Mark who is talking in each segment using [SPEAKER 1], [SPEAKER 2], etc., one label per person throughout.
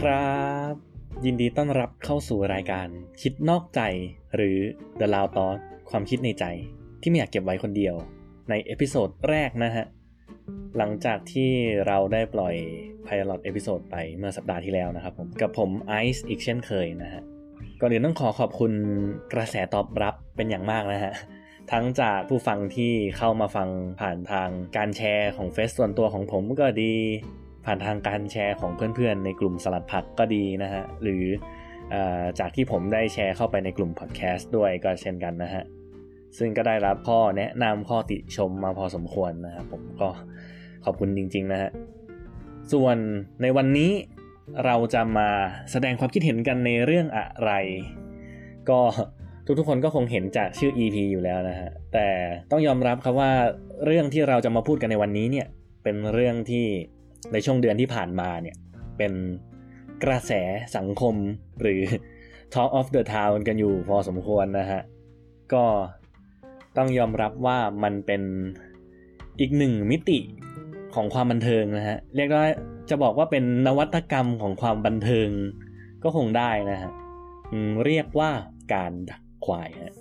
[SPEAKER 1] ครับ ยินดีต้อนรับเข้าสู่รายการคิดนอกใจหรือ The Loud Thought ความคิดในใจ ที่ไม่อยากเก็บไว้คนเดียว ใน episode แรกนะฮะ หลังจากที่เราได้ปล่อย Pilot เอพิโซดไปเมื่อสัปดาห์ที่แล้วนะครับผมกับผมไอซ์อีกเช่นเคยนะฮะก่อนอื่นต้องขอขอบคุณกระแสตอบรับเป็นอย่างมากนะฮะทั้งจากผู้ฟังที่เข้ามาฟังผ่านทางการแชร์ของเฟซส่วนตัวของผมก็ดี ผ่านทางการแชร์ของเพื่อนๆ ในกลุ่มสลัดผักก็ดีนะฮะ หรืออจากที่ผมได้แชร์เข้าไปในกลุ่มพอดแคสต์ด้วยก็เช่นกันนะฮะ ซึ่งก็ได้รับข้อแนะนำข้อติชมมาพอสมควรนะครับผมก็ขอบคุณจริงๆนะฮะ ส่วนในวันนี้เราจะมาแสดงความคิดเห็นกันในเรื่องอะไร ก็ทุกๆคนก็คงเห็นจากชื่อ EP อยู่แล้วนะฮะ แต่ต้องยอมรับครับว่าเรื่องที่เราจะมาพูดกันในวันนี้เนี่ยเป็นเรื่องที่ ในช่วงเดือนที่ผ่านมาเนี่ยเป็นกระแสสังคมหรือ Talk of the Town กันอยู่พอสมควรนะฮะ ก็ต้องยอมรับว่ามันเป็นอีกหนึ่งมิติของความบันเทิงนะฮะ เรียกว่าจะบอกว่าเป็นนวัตกรรมของความบันเทิงก็คงได้นะฮะเรียกว่าการดักควายฮะ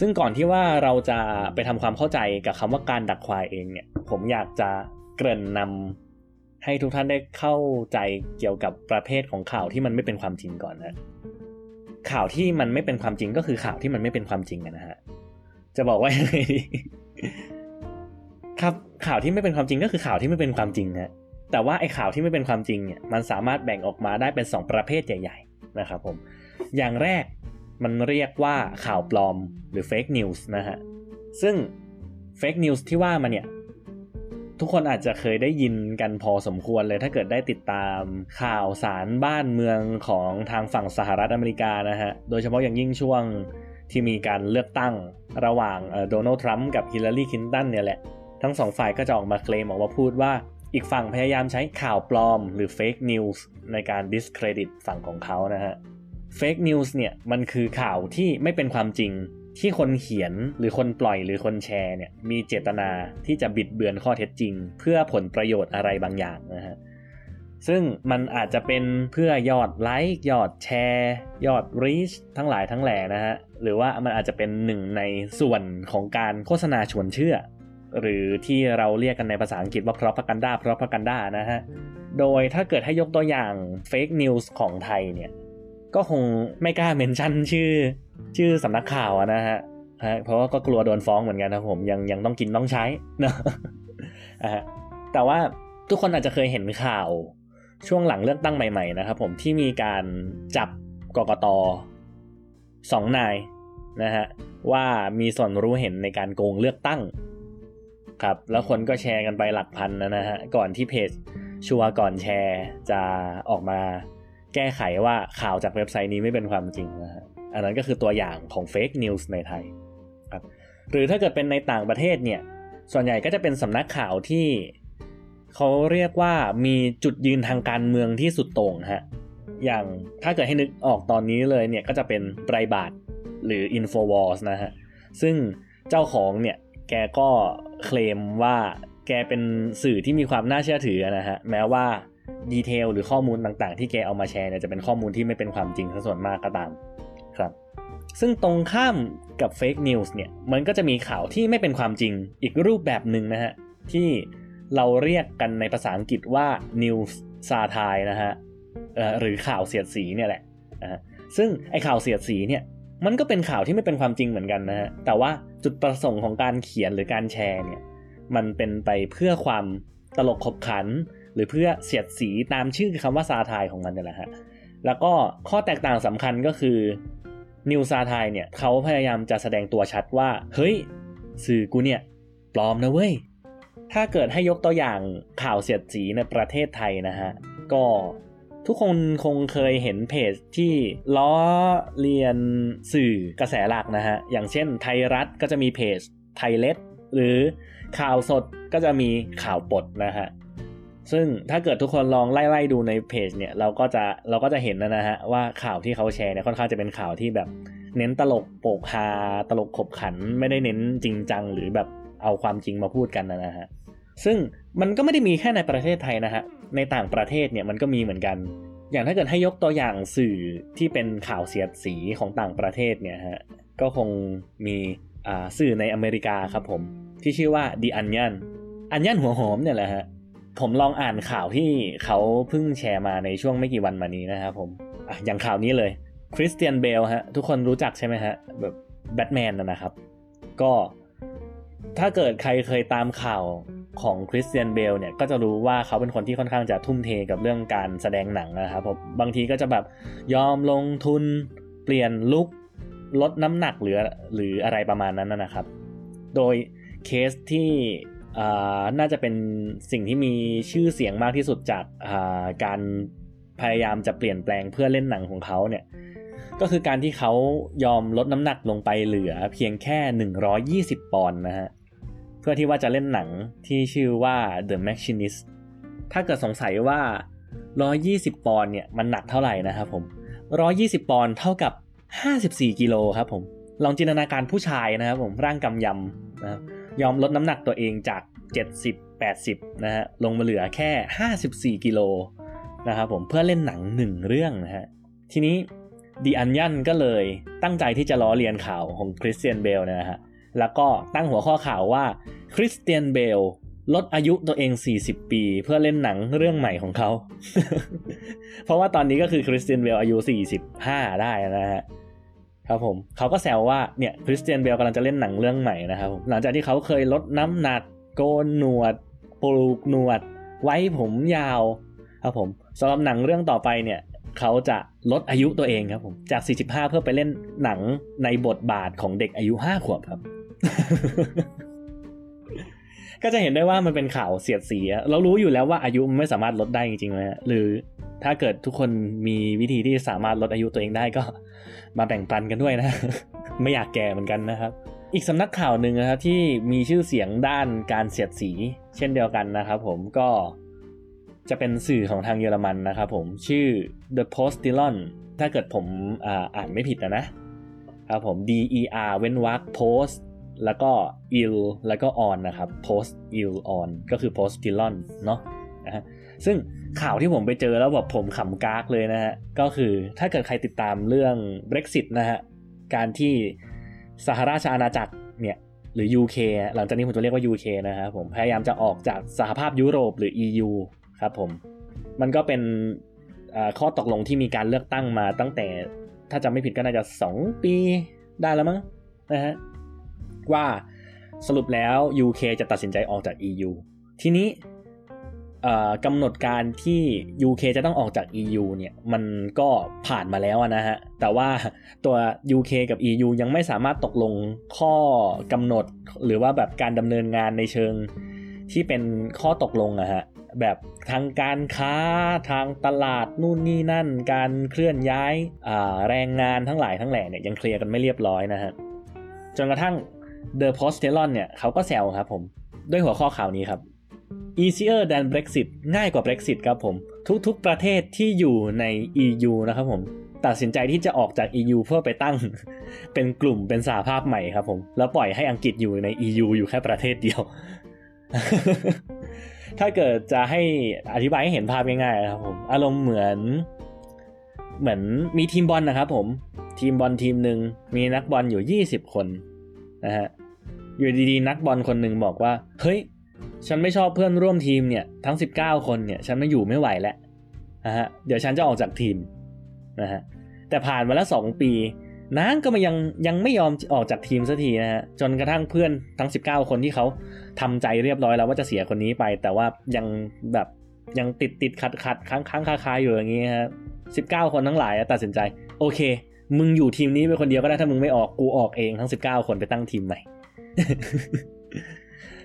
[SPEAKER 1] ซึ่งก่อนที่ว่าเราจะไปทำความเข้าใจกับคำว่าการดักควายเองเนี่ย ผมอยากจะเกริ่นนำ ให้ทุกท่านได้เข้าใจเกี่ยวกับประเภทของข่าวที่มันไม่เป็นความจริงก่อนนะข่าวที่มันไม่เป็นความจริงก็คือข่าวที่มันไม่เป็นความจริงนะฮะจะบอกว่ายังไงดีครับข่าวที่ไม่เป็นความจริงก็คือข่าวที่ไม่เป็นความจริงฮะแต่ว่าไอ้ข่าวที่ไม่เป็นความจริงเนี่ยมันสามารถแบ่งออกมาได้เป็น 2 ประเภทใหญ่ ๆ นะครับผม อย่างแรกมันเรียกว่าข่าวปลอมหรือ fake news นะฮะซึ่ง fake news ที่ว่ามาเนี่ย ทุกคนอาจจะเคยได้ยินกันพอสมควรเลย ถ้าเกิดได้ติดตามข่าวสารบ้านเมืองของทางฝั่งสหรัฐอเมริกานะฮะ โดยเฉพาะอย่างยิ่งช่วงที่มีการเลือกตั้งระหว่างโดนัลด์ทรัมป์กับฮิลลารีคินตันเนี่ยแหละ ทั้งสองฝ่ายก็จะออกมาเคลมออกมาพูดว่าอีกฝั่งพยายามใช้ข่าวปลอมหรือ fake news ในการ discredit ฝั่งของเขานะฮะ fake news เนี่ยมันคือข่าวที่ไม่เป็นความจริง ที่คนเขียนหรือคนปล่อยหรือคนแชร์เนี่ยมีเจตนาที่จะบิดเบือนข้อเท็จจริง เพื่อผลประโยชน์อะไรบางอย่างนะฮะซึ่งมันอาจจะเป็นเพื่อยอดไลค์ยอดแชร์ ยอดรีชทั้งหลายทั้งแหล่นะฮะหรือว่ามันอาจจะเป็นหนึ่งในส่วนของการโฆษณาชวนเชื่อ หรือที่เราเรียกกันในภาษาอังกฤษว่า propaganda propaganda นะฮะโดยถ้าเกิดให้ยกตัวอย่าง fake news ของไทยเนี่ย ก็คงไม่กล้าเมนชั่นชื่อ ชื่อสำนักข่าวนะฮะเพราะว่าก็กลัวโดนฟ้องเหมือนกันนะผมยังยังต้องกินต้องใช้นะฮะแต่ว่าทุกคนอาจจะเคยเห็นข่าวช่วงหลังเลือกตั้งใหม่ๆนะครับผมที่มีการจับกกตสองนายนะฮะว่ามีส่วนรู้เห็นในการโกงเลือกตั้งครับแล้วคนก็แชร์กันไปหลักพันนะฮะก่อนที่เพจชัวร์ก่อนแชร์จะออกมา แก้ไขว่าข่าวจากเว็บไซต์นี้ไม่เป็นความจริงนะฮะอันนั้นก็คือตัวอย่างของเฟกนิวส์ในไทยครับหรือถ้าเกิดเป็นในต่างประเทศเนี่ยส่วนใหญ่ก็จะเป็นสำนักข่าวที่เขาเรียกว่ามีจุดยืนทางการเมืองที่สุดโต่งฮะอย่างถ้าเกิดให้นึกออกตอนนี้เลยเนี่ยก็จะเป็นไบรบาทหรือ Infowars นะฮะซึ่งเจ้าของเนี่ยแกก็เคลมว่าแกเป็นสื่อที่มีความน่าเชื่อถือนะฮะแม้ว่า ดีเทลหรือข้อมูลต่างๆ ที่แกเอามาแชร์เนี่ยจะเป็นข้อมูลที่ไม่เป็นความจริงซะส่วนมากก็ตามครับซึ่งตรงข้ามกับเฟกนิวส์เนี่ยมันก็จะมีข่าวที่ไม่เป็นความจริงอีกรูปแบบหนึ่งนะฮะ ที่เราเรียกกันในภาษาอังกฤษว่า news ซาทายนะฮะหรือข่าวเสียดสีเนี่ยแหละนะซึ่งไอข่าวเสียดสีเนี่ยมันก็เป็นข่าวที่ไม่เป็นความจริงเหมือนกันนะฮะแต่ว่าจุดประสงค์ของการเขียนหรือการแชร์เนี่ยมันเป็นไปเพื่อความตลกขบขัน หรือเพื่อเสียดสีตามชื่อคำว่าซาทายของมันนี่แหละฮะแล้วก็ข้อแตกต่างสำคัญก็คือนิวซาทายเนี่ยเขาพยายามจะแสดงตัวชัดว่า เฮ้ย สื่อกูเนี่ย ปลอมนะเว้ย ถ้าเกิดให้ยกตัวอย่างข่าวเสียดสีในประเทศไทยนะฮะ ก็ทุกคนคงเคยเห็นเพจที่ล้อเลียนสื่อกระแสหลักนะฮะ อย่างเช่นไทยรัฐก็จะมีเพจไทยเลสหรือข่าวสดก็จะมีข่าวปดนะฮะ ซึ่งถ้าเกิดทุกคนลองไล่ๆดูในเพจเนี่ยเราก็จะเราก็จะเห็นนะนะฮะว่าข่าวที่เขาแชร์เนี่ยค่อนข้างจะเป็นข่าวที่แบบ เน้นตลกโปกฮาตลกขบขันไม่ได้เน้นจริงจัง หรือแบบเอาความจริงมาพูดกันนะฮะซึ่งมันก็ไม่ได้มีแค่ในประเทศไทยนะฮะในต่างประเทศเนี่ยมันก็มีเหมือนกัน อย่างถ้าเกิดให้ยกตัวอย่างสื่อที่เป็นข่าวเสียดสีของต่างประเทศเนี่ยฮะก็คงมีสื่อในอเมริกาครับผมที่ชื่อว่า The Onion Onion หัวหอมเนี่ยแหละฮะ ผมลองอ่านข่าวที่เขาเพิ่งแชร์มาในช่วงไม่กี่วันมานี้นะครับผมออย่างข่าวนี้เลยคริสเตียนเบลฮะทุกคนรู้จักใช่ไหมฮะแบบแบทแมนนะครับ ก็ถ้าเกิดใครเคยตามข่าวของคริสเตียนเบลเนี่ยก็จะรู้ว่าเขาเป็นคนที่ค่อนข้างจะทุ่มเทกับเรื่องการแสดงหนังนะครับผมบางทีก็จะแบบยอมลงทุนเปลี่ยนลุคลดน้ำหนักหรือหรืออะไรประมาณนั้นนะครับ โดยเคสที่ น่าจะเป็นสิ่งที่มีชื่อเสียงมากที่สุดจากการพยายามจะเปลี่ยนแปลงเพื่อเล่นหนังของเขาเนี่ยก็คือการที่เขายอมลดน้ำหนักลงไปเหลือเพียงแค่ 120 ปอนด์นะฮะเพื่อที่ว่าจะเล่นหนังที่ชื่อว่า The Machinist ถ้าเกิดสงสัยว่า 120 ปอนด์เนี่ยมันหนักเท่าไหร่นะครับผม 120 ปอนด์เท่ากับ 54 กิโลครับผม ลองจินตนาการผู้ชายนะครับผมร่างกำยำนะครับ ยอมลดน้ำหนักตัวเองจาก 70 80 นะฮะ ลงมาเหลือแค่ 54 กิโลนะครับผม เพื่อเล่นหนังหนึ่งเรื่องนะฮะ ทีนี้ The Onion ก็เลยตั้งใจที่จะล้อเลียนข่าวของคริสเตียนเบลนะฮะ แล้วก็ตั้งหัวข้อข่าวว่าคริสเตียนเบลลดอายุตัวเอง 40 ปี เพื่อเล่นหนังเรื่องใหม่ของเขา เพราะว่าตอนนี้ก็คือคริสเตียนเบลอายุ 45 ได้นะฮะ ครับผมเขาก็แซวว่าเนี่ยคริสเตียนเบลกำลังจะเล่นหนังเรื่องใหม่นะครับหลังจากที่เขาเคยลดน้ำหนักโกนหนวดปลูกหนวด ไว้ผมยาว ครับผมสำหรับหนังเรื่องต่อไปเนี่ยเขาจะลดอายุตัวเองครับผมจาก 45 เพื่อไปเล่นหนังในบทบาทของเด็กอายุ 5 ขวบครับ ก็จะเห็นได้ว่ามันเป็นข่าวเสียดสี เรารู้อยู่แล้วว่าอายุมันไม่สามารถลดได้จริงๆนะหรือถ้าเกิดทุกคนมีวิธีที่สามารถลดอายุตัวเองได้ก็ มาแบ่งปันกันด้วยนะ ไม่อยากแก่เหมือนกันนะครับ อีกสำนักข่าวหนึ่งนะครับที่มีชื่อเสียงด้านการเสียดสี เช่นเดียวกันนะครับผมก็จะเป็นสื่อของทางเยอรมันนะครับผมชื่อ The Postillon ถ้าเกิดผมอาอ่านไม่ผิดนะนะครับผม D E R เว้นวรรค post แล้วก็ ill แล้วก็ on นะครับ post ill on ก็คือ postillon เนาะนะฮะ ซึ่งข่าวที่ผมไปเจอแล้วแบบผมขำกากเลยนะฮะ ก็คือถ้าเกิดใครติดตามเรื่อง Brexit นะฮะ การที่สหราชอาณาจักรเนี่ย หรือ UK หลังจากนี้ผมจะเรียกว่า UK นะครับผมพยายามจะออกจากสหภาพยุโรปหรือ EU ครับผมมันก็เป็นข้อตกลงที่มีการเลือกตั้งมาตั้งแต่ถ้าจำไม่ผิดก็น่าจะ 2 ปีได้แล้วมั้งนะฮะว่าสรุปแล้ว UK จะตัดสินใจออกจาก EU ทีนี้ กำหนดการที่ UK จะต้องออกจาก EU เนี่ยมันก็ผ่านมาแล้วนะฮะ แต่ว่าตัว UK กับ EU ยังไม่สามารถตกลงข้อกำหนดหรือว่าแบบการดำเนินงานในเชิงที่เป็นข้อตกลงอะฮะแบบทางการค้าทางตลาดนู่นนี่นั่น การเคลื่อนย้ายแรงงานทั้งหลายทั้งแหล่เนี่ยยังเคลียร์กันไม่เรียบร้อยนะฮะจนกระทั่ง The Post t e l o n เนี่ยเขาก็แซวครับผมด้วยหัวข้อข่าวนี้ครับ easier than Brexit ง่ายกว่า Brexit ครับผม ทุกๆประเทศที่อยู่ใน EU นะครับผม ตัดสินใจที่จะออกจาก EU เพื่อไปตั้ง เป็นกลุ่มเป็นสาภาพใหม่ครับผม แล้วปล่อยให้อังกฤษอยู่ใน EU อยู่แค่ประเทศเดียว ถ้าเกิดจะให้อธิบายให้เห็นภาพง่ายๆครับผม อารมณ์เหมือน เหมือนมีทีมบอลนะครับผม ทีมบอลทีมหนึ่งมีนักบอลอยู่ 20 คนนะฮะ อยู่ดีๆ นักบอลคนหนึ่งบอกว่า เฮ้ย ฉันไม่ชอบเพื่อนร่วมทีมเนี่ยทั้ง 19 คนเนี่ยฉันไม่อยู่ไม่ไหวแล้วนะฮะเดี๋ยวฉันจะออกจากทีมนะฮะแต่ผ่านมาแล้ว 2 ปีนางก็มายังยังไม่ยอมออกจากทีมสักทีนะฮะจนกระทั่งเพื่อนทั้ง 19 คนที่เขาทำใจเรียบร้อยแล้วว่าจะเสียคนนี้ไป แต่ว่ายังแบบยังติดติดขัดขัดค้างค้างคาคาอยู่อย่างนี้ฮะสิบเก้าคนทั้งหลายตัดสินใจ โอเค มึงอยู่ทีมนี้เป็นคนเดียวก็ได้ถ้ามึงไม่ออกกูออกเองทั้งสิบเก้าคนไปตั้งทีมใหม่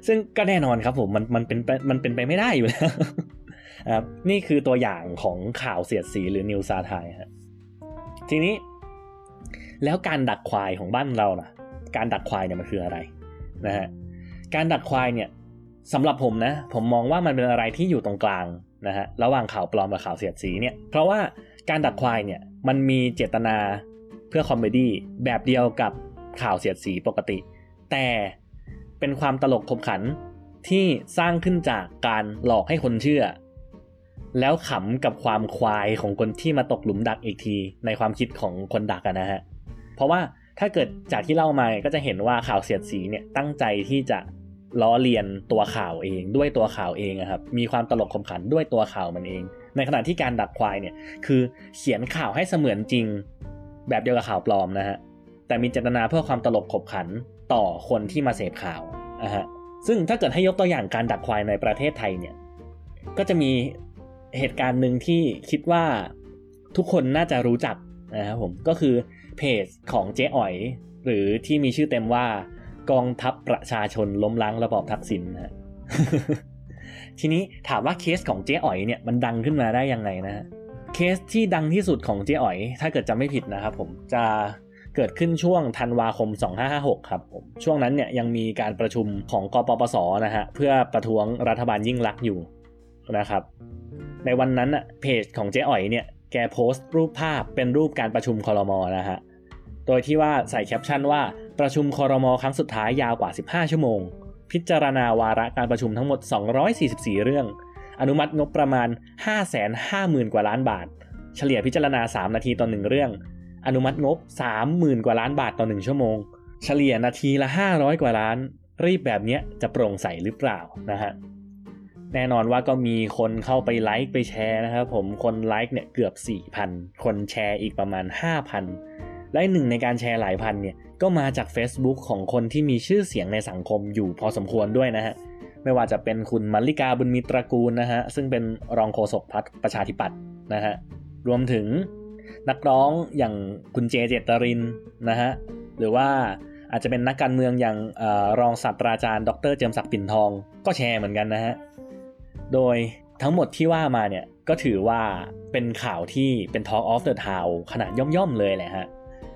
[SPEAKER 1] ซึ่งก็แน่นอนครับผมมันมันเป็นมันเป็นไปไม่ได้อยู่แล้วครับนี่คือตัวอย่างของข่าวเสียดสีหรือนิวซาไทยฮะทีนี้ แล้วการดักควายของบ้านเราล่ะ การดักควายเนี่ยมันคืออะไรนะฮะการดักควายเนี่ยสำหรับผมนะ ผมมองว่ามันเป็นอะไรที่อยู่ตรงกลางนะฮะระหว่างข่าวปลอมกับข่าวเสียดสีเนี่ย เพราะว่าการดักควายเนี่ยมันมีเจตนาเพื่อ comedy แบบเดียวกับข่าวเสียดสีปกติ แต่ เป็นความตลกขบขันที่สร้างขึ้นจากการหลอกให้คนเชื่อ แล้วขำกับความควายของคนที่มาตกหลุมดักอีกที ในความคิดของคนดักนะฮะ เพราะว่าถ้าเกิดจากที่เล่ามาก็จะเห็นว่าข่าวเสียดสีเนี่ยตั้งใจที่จะล้อเลียนตัวข่าวเอง ด้วยตัวข่าวเองครับมีความตลกขมขันด้วยตัวข่าวมันเอง ในขณะที่การดักควายเนี่ยคือเขียนข่าวให้เสมือนจริง แบบเดียวกับข่าวปลอมนะฮะแต่มีเจตนาเพื่อความตลกขบขัน ต่อคนที่มาเสพข่าวนะฮะซึ่งถ้าเกิดให้ยกตัวอย่างการดักควายในประเทศไทยเนี่ยก็จะมีเหตุการณ์หนึ่งที่คิดว่าทุกคนน่าจะรู้จักนะครับผมก็คือเพจของเจ๊อ๋อย หรือที่มีชื่อเต็มว่ากองทัพประชาชนล้มล้างระบอบทักษิณนะทีนี้ถามว่าเคสของเจ๊อ๋อยเนี่ยมันดังขึ้นมาได้ยังไงนะฮะเคสที่ดังที่สุดของเจ๊อ๋อย ถ้าเกิดจำไม่ผิดนะครับผมจะ เกิดขึ้นช่วงธันวาคม 2556 ครับผมช่วงนั้นเนี่ยยังมีการประชุมของกปปสนะฮะเพื่อประท้วงรัฐบาลยิ่งลักษณ์อยู่นะครับ ในวันนั้นอะเพจของเจ๊อ๋อยเนี่ยแกโพสต์รูปภาพเป็นรูปการประชุมคอรมอนะฮะโดยที่ว่าใส่แคปชั่นว่าประชุมคอรมอครั้งสุดท้ายยาวกว่า 15 ชั่วโมง พิจารณาวาระการประชุมทั้งหมด 244 เรื่อง อนุมัติงบประมาณ 550,000 กว่าล้านบาท เฉลี่ยพิจารณา 3 นาทีต่อ1เรื่อง อนุมัติงบ 30,000 กว่าล้านบาทต่อ 1 ชั่วโมง เฉลี่ยนาทีละ 500 กว่าล้าน รีบแบบนี้จะโปร่งใสหรือเปล่านะฮะแน่นอนว่าก็มีคนเข้าไปไลค์ไปแชร์นะครับผมคนไลค์เนี่ยเกือบ 4,000 คนแชร์อีกประมาณ 5,000 และหนึ่งในการแชร์หลายพันเนี่ยก็มาจาก Facebook ของคนที่มีชื่อเสียงในสังคมอยู่พอสมควรด้วยนะฮะไม่ว่าจะเป็นคุณมัลลิกาบุญมีตรกูลนะฮะซึ่งเป็นรองโฆษกพรรคประชาธิปัตย์นะฮะรวมถึง นักร้องอย่างคุณเจเจตรินนะฮะหรือว่าอาจจะเป็นนักการเมืองอย่างอรองศาสตราจารย์ ดรเจิมศักดิ์ปิ่นทองก็แชร์เหมือนกันนะฮะโดยทั้งหมดที่ว่ามาเนี่ยก็ถือว่าเป็นข่าวที่เป็น Talk of the Town ขนาดย่อมๆเลยแหละฮะ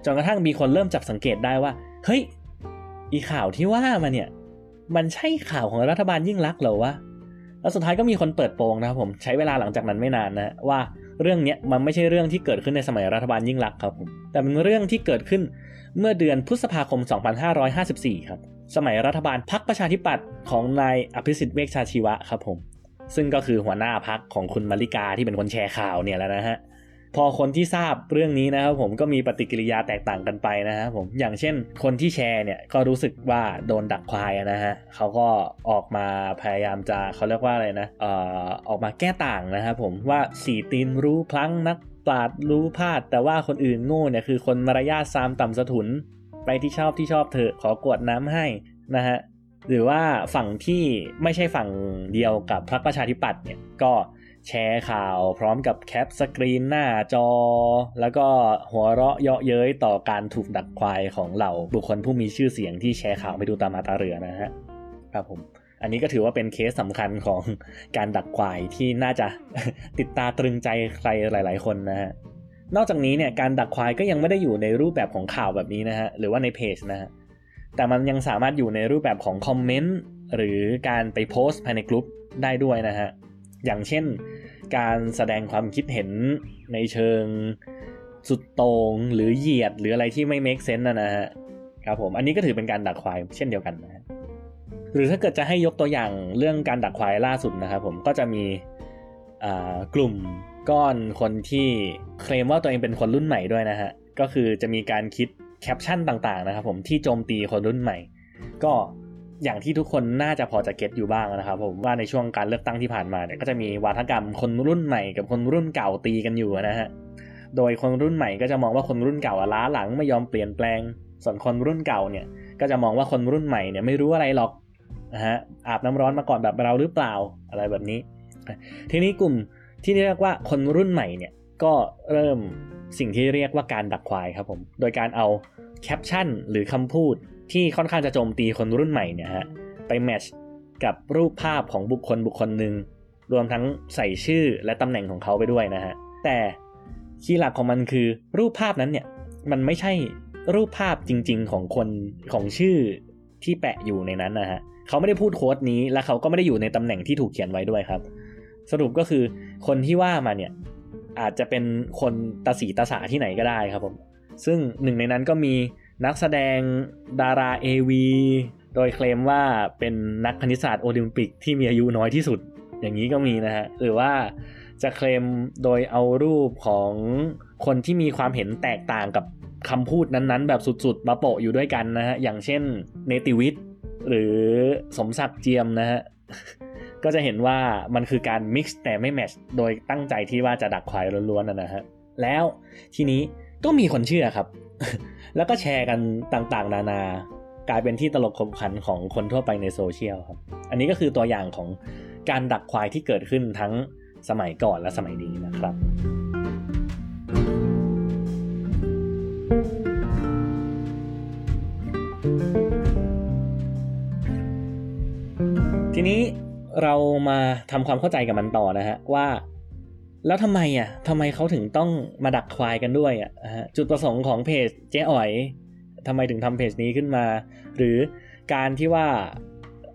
[SPEAKER 1] จนกระทั่งมีคนเริ่มจับสังเกตได้ว่า เฮ้ย อีข่าวที่ว่ามาเนี่ย มันใช่ข่าวของรัฐบาลยิ่งลักษณ์เหรอวะ แล้วสุดท้ายก็มีคนเปิดโปงนะครับผมใช้เวลาหลังจากนั้นไม่นานนะว่า เรื่องนี้มันไม่ใช่เรื่องที่เกิดขึ้นในสมัยรัฐบาลยิ่งลักษณ์ครับผมแต่เป็นเรื่องที่เกิดขึ้นเมื่อเดือนพฤษภาคม 2554 ครับ สมัยรัฐบาลพรรคประชาธิปัตย์ของนายอภิสิทธิ์เวชชาชีวะครับผม ซึ่งก็คือหัวหน้าพักของคุณมาริกาที่เป็นคนแชร์ข่าวเนี่ยแล้วนะฮะ พอคนที่ทราบเรื่องนี้นะครับผมก็มีปฏิกิริยาแตกต่างกันไปนะครับผมอย่างเช่น คนที่แชร์เนี่ยก็รู้สึกว่าโดนดักควายนะฮะเขาก็ออกมาพยายามจะเขาเรียกว่าอะไรนะเอ่อออกมาแก้ต่างนะครับผมว่าสีตีนรู้พลั้งนักปราดรู้พลาด แต่ว่าคนอื่นโง่เนี่ยคือคนมารยาทซามต่ำสะทุน ไปที่ชอบที่ชอบเถอะขอกวดน้ำให้นะฮะหรือว่าฝั่งที่ไม่ใช่ฝั่งเดียวกับพรรคประชาธิปัตย์เนี่ยก็ แชร์ข่าวพร้อมกับแคปสกรีนหน้าจอ แล้วก็หัวเราะเยาะเย้ยต่อการถูกดักควายของเหล่าบุคคลผู้มีชื่อเสียงที่แชร์ข่าวไม่ดูตามมาตาเรือนะฮะครับผม อันนี้ก็ถือว่าเป็นเคสสำคัญของการดักควายที่น่าจะติดตาตรึงใจใครหลาย ๆ คนนะฮะนอกจากนี้เนี่ยการดักควายก็ยังไม่ได้อยู่ในรูปแบบของข่าวแบบนี้นะฮะหรือว่าในเพจนะฮะแต่มันยังสามารถอยู่ในรูปแบบของคอมเมนต์หรือการไปโพสต์ภายในกลุ่มได้ด้วยนะฮะ อย่างเช่น การแสดงความคิดเห็นในเชิงสุดโตง่งหรือเหยียดหรืออะไรที่ไม่ make sense นะนะฮะครับผมอันนี้ก็ถือเป็นการดักควายเช่นเดียวกันนะฮะหรือถ้าเกิดจะให้ยกตัวอย่างเรื่องการดักควายล่าสุดนะครับผมก็จะมีกลุ่มก้อนคนที่เคลมว่าตัวเองเป็นคนรุ่นใหม่ด้วยนะฮะก็คือจะมีการคิดแคปชั่นต่างๆนะครับผมที่โจมตีคนรุ่นใหม่ ก็ อย่างที่ทุกคนน่าจะพอจะเก็ตอยู่บ้างนะครับผมว่าในช่วงการเลือกตั้งที่ผ่านมาเนี่ยก็จะมีวาทกรรมคนรุ่นใหม่กับคนรุ่นเก่าตีกันอยู่นะฮะโดยคนรุ่นใหม่ก็จะมองว่าคนรุ่นเก่าล้าหลังไม่ยอมเปลี่ยนแปลง ส่วนคนรุ่นเก่าเนี่ยก็จะมองว่าคนรุ่นใหม่เนี่ยไม่รู้อะไรหรอกนะฮะอาบน้ำร้อนมาก่อนแบบเราหรือเปล่าอะไรแบบนี้ ทีนี้กลุ่มที่เรียกว่าคนรุ่นใหม่เนี่ยก็เริ่มสิ่งที่เรียกว่าการดักควายครับผม โดยการเอาแคปชั่นหรือคำพูด ที่ค่อนข้างจะโจมตีคนรุ่นใหม่เนี่ยฮะไปแมชกับรูปภาพของบุคคลบุคคลหนึ่งรวมทั้งใส่ชื่อและตำแหน่งของเขาไปด้วยนะฮะแต่คีย์หลักของมันคือรูปภาพนั้นเนี่ยมันไม่ใช่รูปภาพจริง ๆ ของคนของชื่อที่แปะอยู่ในนั้นนะฮะเขาไม่ได้พูดโค้ดนี้และเขาก็ไม่ได้อยู่ในตำแหน่งที่ถูกเขียนไว้ด้วยครับ สรุปก็คือคนที่ว่ามาเนี่ยอาจจะเป็นคนตาสีตาสาที่ไหนก็ได้ครับผมซึ่งหนึ่งในนั้นก็มี นักแสดงดารา AV โดยเคลมว่าเป็นนักคณิตศาสตร์โอลิมปิกที่มีอายุน้อยที่สุดอย่างนี้ก็มีนะฮะหรือว่าจะเคลมโดยเอารูปของคนที่มีความเห็นแตกต่างกับคำพูดนั้นๆ แบบสุดๆ มาโปะอยู่ด้วยกันนะฮะ อย่างเช่นเนติวิทย์หรือสมศักดิ์เจียมนะฮะ ก็จะเห็นว่ามันคือการ mix แต่ไม่ match โดยตั้งใจที่ว่าจะดักควายล้วนๆนะฮะ แล้วทีนี้ก็มีคนเชื่อครับ แล้วก็แชร์กันต่างๆ นานากลายเป็นที่ตลกขบขันของคนทั่วไปในโซเชียลครับ อันนี้ก็คือตัวอย่างของการดักควายที่เกิดขึ้นทั้งสมัยก่อนและสมัยนี้นะครับทีนี้เรามาทำความเข้าใจกับมันต่อนะฮะว่า แล้วทำไมอะทำไมเขาถึงต้องมาดักควายกันด้วยอะจุดประสงค์ของเพจเจ๊อ๋อยทำไมถึงทำเพจนี้ขึ้นมา หรือการที่ว่า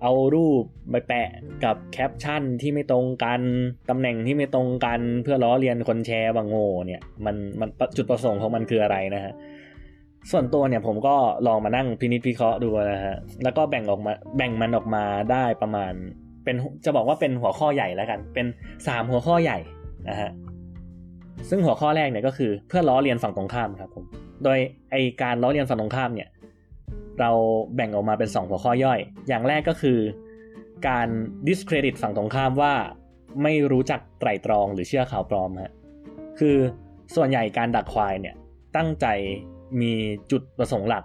[SPEAKER 1] เอารูปไปแปะกับแคปชั่นที่ไม่ตรงกันตำแหน่งที่ไม่ตรงกันเพื่อล้อเลียนคนแชร์บางโง่เนี่ยมันมันจุดประสงค์ของมันคืออะไรนะฮะส่วนตัวเนี่ยผมก็ลองมานั่งพินิจพิเคราะห์ดูนะฮะแล้วก็แบ่งออกมาแบ่งมันออกมาได้ประมาณเป็นจะบอกว่าเป็นหัวข้อใหญ่แล้วกัน เป็น 3 หัวข้อใหญ่ นะฮะซึ่งหัวข้อแรกเนี่ยก็คือเพื่อล้อเลียนฝั่งตรงข้ามครับผม โดยไอการล้อเลียนฝั่งตรงข้ามเนี่ยเราแบ่งออกมาเป็น 2 หัวข้อย่อย อย่างแรกก็คือการ discredit ฝั่งตรงข้ามว่าไม่รู้จักไตรตรองหรือเชื่อข่าวปลอมฮะ คือส่วนใหญ่การดักควายเนี่ยตั้งใจมีจุดประสงค์หลัก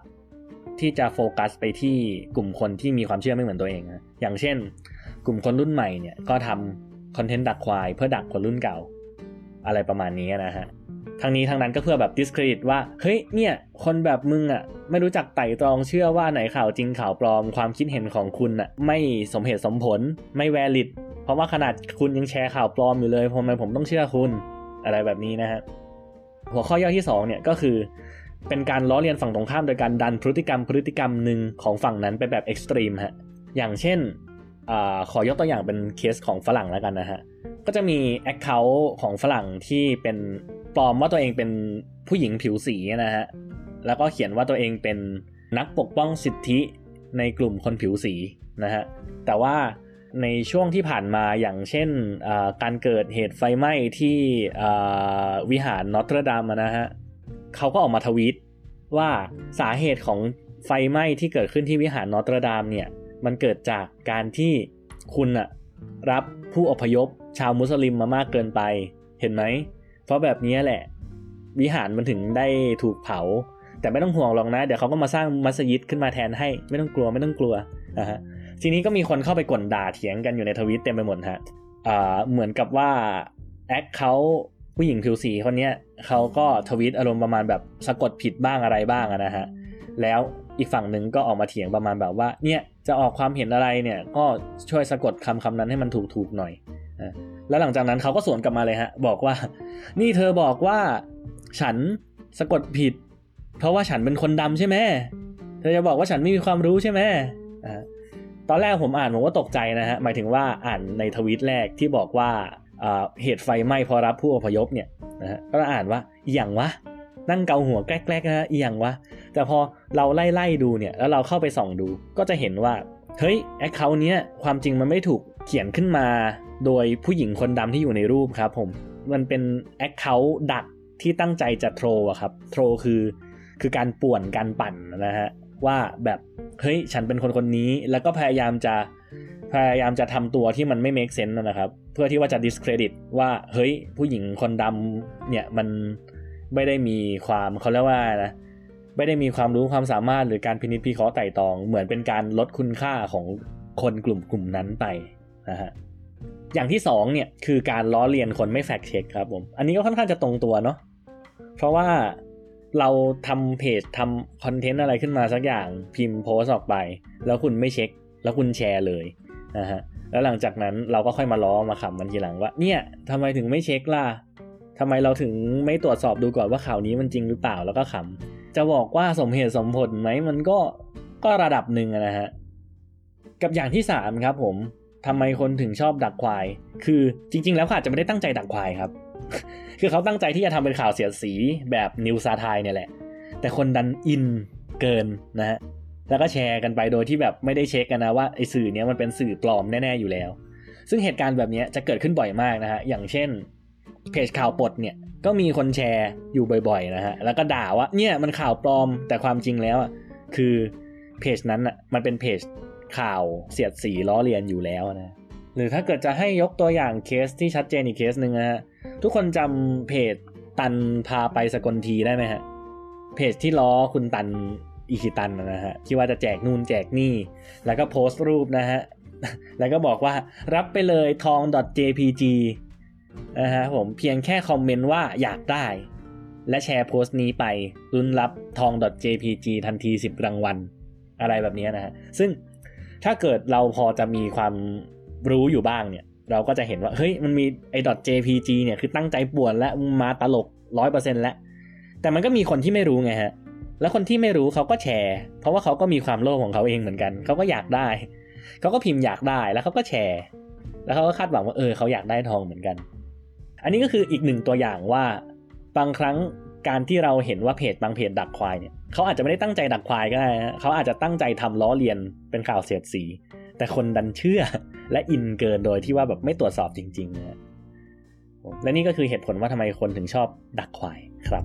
[SPEAKER 1] ที่จะโฟกัสไปที่กลุ่มคนที่มีความเชื่อไม่เหมือนตัวเองนะอย่างเช่น กลุ่มคนรุ่นใหม่เนี่ยก็ทำคอนเทนต์ดักควายเพื่อดักคนรุ่นเก่า อะไรประมาณนี้นะฮะทั้งนี้ทั้งนั้นก็เพื่อแบบ discredit ว่า เฮ้ยเนี่ยคนแบบมึงอะ ไม่รู้จักไต่ตรองเชื่อว่าไหนข่าวจริงข่าวปลอมความคิดเห็นของคุณอะ ไม่สมเหตุสมผลไม่ valid เพราะว่าขนาดคุณยังแชร์ข่าวปลอมอยู่เลยทำไมผมต้องเชื่อคุณ อะไรแบบนี้นะฮะหัวข้อย่อยที่2เนี่ยก็คือ เป็นการล้อเลียนฝั่งตรงข้ามโดยการดันพฤติกรรมพฤติกรรมหนึ่งของฝั่งนั้นไปแบบเอ็กซ์ตรีมฮะอย่างเช่นอขอยกตัวอย่างเป็นเคสของฝรั่งแล้วกันนะฮะ ก็จะมีแอคเคาท์ของฝรั่งที่เป็นปลอมว่าตัวเองเป็นผู้หญิงผิวสีนะฮะ แล้วก็เขียนว่าตัวเองเป็นนักปกป้องสิทธิในกลุ่มคนผิวสีนะฮะ แต่ว่าในช่วงที่ผ่านมาอย่างเช่นการเกิดเหตุไฟไหม้ที่วิหารนอตรดามนะฮะเขาก็ออกมาทวีตว่าสาเหตุของไฟไหม้ที่เกิดขึ้นที่วิหารนอตรดามเนี่ยมันเกิดจากการที่คุณอะรับผู้อพยพ ชาวมุสลิมมามากเกินไปเห็นไหม เพราะแบบนี้แหละ วิหารมันถึงได้ถูกเผา แต่ไม่ต้องห่วงหรอกนะ เดี๋ยวเขาก็มาสร้างมัสยิดขึ้นมาแทนให้ไม่ต้องกลัวไม่ต้องกลัวนะฮะทีนี้ก็มีคนเข้าไปกดด่าเถียงกันอยู่ในทวิตเต็มไปหมดฮะอ่าเหมือนกับว่าแอคเขาผู้หญิงผิวสีคนนี้เขาก็ทวิตอารมณ์ประมาณแบบสะกดผิดบ้างอะไรบ้างนะฮะแล้วอีกฝั่งหนึ่งก็ออกมาเถียงประมาณแบบว่าเนี่ยจะออกความเห็นอะไรเนี่ยก็ช่วยสะกดคำคำนั้นให้มันถูกๆหน่อย แล้วหลังจากนั้นเขาก็สวนกลับมาเลยฮะ บอกว่า นี่เธอบอกว่าฉันสะกดผิด เพราะว่าฉันเป็นคนดำใช่ไหมเธอจะบอกว่าฉันไม่มีความรู้ใช่ไหมตอนแรกผมอ่านผมก็ตกใจนะฮะ หมายถึงว่าอ่านในทวิตแรกที่บอกว่าเหตุไฟไหม้พอรับผู้อพยพเนี่ยนะฮะก็อ่านว่าอิหยังวะนั่งเกาหัวแกรกๆนะอิหยังวะแต่พอเราไล่ๆดูเนี่ยแล้วเราเข้าไปส่องดู ก็จะเห็นว่าเฮ้ย account เนี้ยความจริงมันไม่ถูกเขียนขึ้นมา โดยผู้หญิงคนดำที่อยู่ในรูปครับผม มันเป็น account ดักที่ตั้งใจจะ troll อะครับ troll คือคือการป่วนการปั่นนะฮะ ว่าแบบเฮ้ยฉันเป็นคนคนนี้ แล้วก็พยายามจะพยายามจะทำตัวที่มันไม่ make sense นะครับ เพื่อที่ว่าจะ discredit ว่าเฮ้ยผู้หญิงคนดำเนี่ยมันไม่ได้มีความเขาเรียกว่านะไม่ได้มีความรู้ความสามารถหรือการพินิจพิเคราะห์ไต่ตอง เหมือนเป็นการลดคุณค่าของคนกลุ่มกลุ่มนั้นไปนะฮะ อย่างที่2เนี่ยคือการล้อเลียนคนไม่แฟกเช็คครับผม อันนี้ก็ค่อนข้างจะตรงตัวเนาะ เพราะว่าเราทำเพจทำคอนเทนต์อะไรขึ้นมาสักอย่างพิมพ์โพสออกไป แล้วคุณไม่เช็ค แล้วคุณแชร์เลยนะฮะ แล้วหลังจากนั้นเราก็ค่อยมาล้อมาขำมันทีหลังว่า เนี่ยทำไมถึงไม่เช็คล่ะทำไมเราถึงไม่ตรวจสอบดูก่อนว่าข่าวนี้มันจริงหรือเปล่าแล้วก็ขำจะบอกว่าสมเหตุสมผลไหมมันก็ก็ระดับหนึ่งนะฮะ กับอย่างที่3ครับผม ทำไมคนถึงชอบดักควาย คือจริง ๆ แล้วเขาอาจจะไม่ได้ตั้งใจดักควายครับ คือเขาตั้งใจที่จะทำเป็นข่าวเสียสีแบบ news satire เนี่ยแหละ แต่คนดันอินเกินนะฮะ แล้วก็แชร์กันไปโดยที่แบบไม่ได้เช็คกันนะว่าไอ้สื่อเนี้ยมันเป็นสื่อปลอมแน่ๆอยู่แล้ว ซึ่งเหตุการณ์แบบนี้จะเกิดขึ้นบ่อยมากนะฮะ อย่างเช่นเพจข่าวปลดเนี่ยก็มีคนแชร์อยู่บ่อยๆนะฮะ แล้วก็ด่าว่าเนี่ยมันข่าวปลอม แต่ความจริงแล้วอะคือเพจนั้นอะมันเป็นเพจ ข่าวเสียดสีล้อเลียนอยู่แล้วนะหรือถ้าเกิดจะให้ยกตัวอย่างเคสที่ชัดเจนอีกเคสหนึ่งนะฮะทุกคนจำเพจตันพาไปสกลทีได้ไหมฮะเพจที่ล้อคุณตันอีคิตันนะฮะที่ว่าจะแจกนู่นแจกนี่ แล้วก็โพสต์รูปนะฮะแล้วก็บอกว่ารับไปเลยทอง .jpg นะฮะผมเพียงแค่คอมเมนต์ว่าอยากได้ และแชร์โพสต์นี้ไปรุนรับทอง .jpg ทันที 10 รางวัล อะไรแบบนี้นะฮะซึ่ง ถ้าเกิดเราพอจะมีความรู้อยู่บ้างเนี่ย เราก็จะเห็นว่า เฮ้ย มันมีไอ้ .jpg เนี่ยคือตั้งใจป่วนและมาตลกร้อยเปอร์เซ็นต์แล้ว แต่มันก็มีคนที่ไม่รู้ไงฮะ แล้วคนที่ไม่รู้เขาก็แชร์ เพราะว่าเขาก็มีความโลภของเขาเองเหมือนกัน เขาก็อยากได้ เขาก็พิมพ์อยากได้ แล้วเขาก็แชร์ แล้วเขาก็คาดหวังว่า เออ เขาอยากได้ทองเหมือนกัน อันนี้ก็คืออีกหนึ่งตัวอย่างว่า บางครั้งการที่เราเห็นว่าเพจบางเพจดักควายเนี่ย เขาอาจจะไม่ได้ตั้งใจดักควายก็ได้เขาอาจจะตั้งใจทำล้อเลียนเป็นข่าวเสียดสี แต่คนดันเชื่อและอินเกินโดยที่ว่าแบบไม่ตรวจสอบจริงๆนะและนี่ก็คือเหตุผลว่าทำไมคนถึงชอบดักควายครับ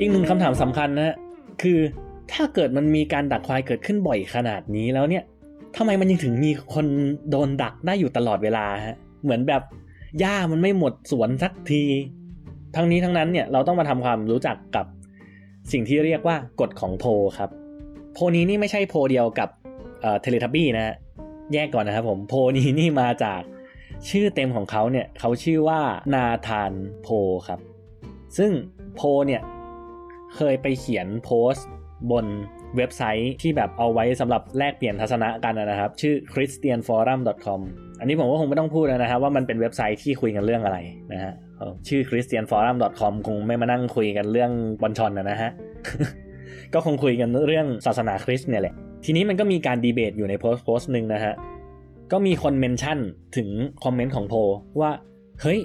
[SPEAKER 1] อีกหนึ่งคำถามสำคัญนะคือถ้าเกิดมันมีการดักควายเกิดขึ้นบ่อยขนาดนี้แล้วเนี่ย ทำไมมันยังถึงมีคนโดนดักได้อยู่ตลอดเวลาฮะเหมือนแบบหญ้ามันไม่หมดสวนสักที ทั้งนี้ทั้งนั้นเนี่ยเราต้องมาทำความรู้จักกับสิ่งที่เรียกว่ากฎของโพครับ โพนี้นี่ไม่ใช่โพเดียวกับเอ่อเทเลทับบี้นะฮะแยกก่อนนะครับผมโพนี้นี่มาจากชื่อเต็มของเขาเนี่ยเขาชื่อว่านาธานโพครับ ซึ่งโพเนี่ยเคยไปเขียนโพสต์บน เว็บไซต์ที่แบบเอาไว้สำหรับแลกเปลี่ยนทัศนะกันนะครับ ชื่อ christianforum.com อันนี้ผมก็คงไม่ต้องพูดนะครับ ว่ามันเป็นเว็บไซต์ที่คุยกันเรื่องอะไรนะฮะชื่อ christianforum.com คงไม่มานั่งคุยกันเรื่องบอลชอนนะฮะ ก็คงคุยกันเรื่องศาสนาคริสต์เนี่ยแหละ ทีนี้มันก็มีการดีเบตอยู่ในโพสต์โพสต์หนึ่งนะฮะ ก็มีคนเมนชั่นถึงคอมเมนต์ของโพว่า เฮ้ย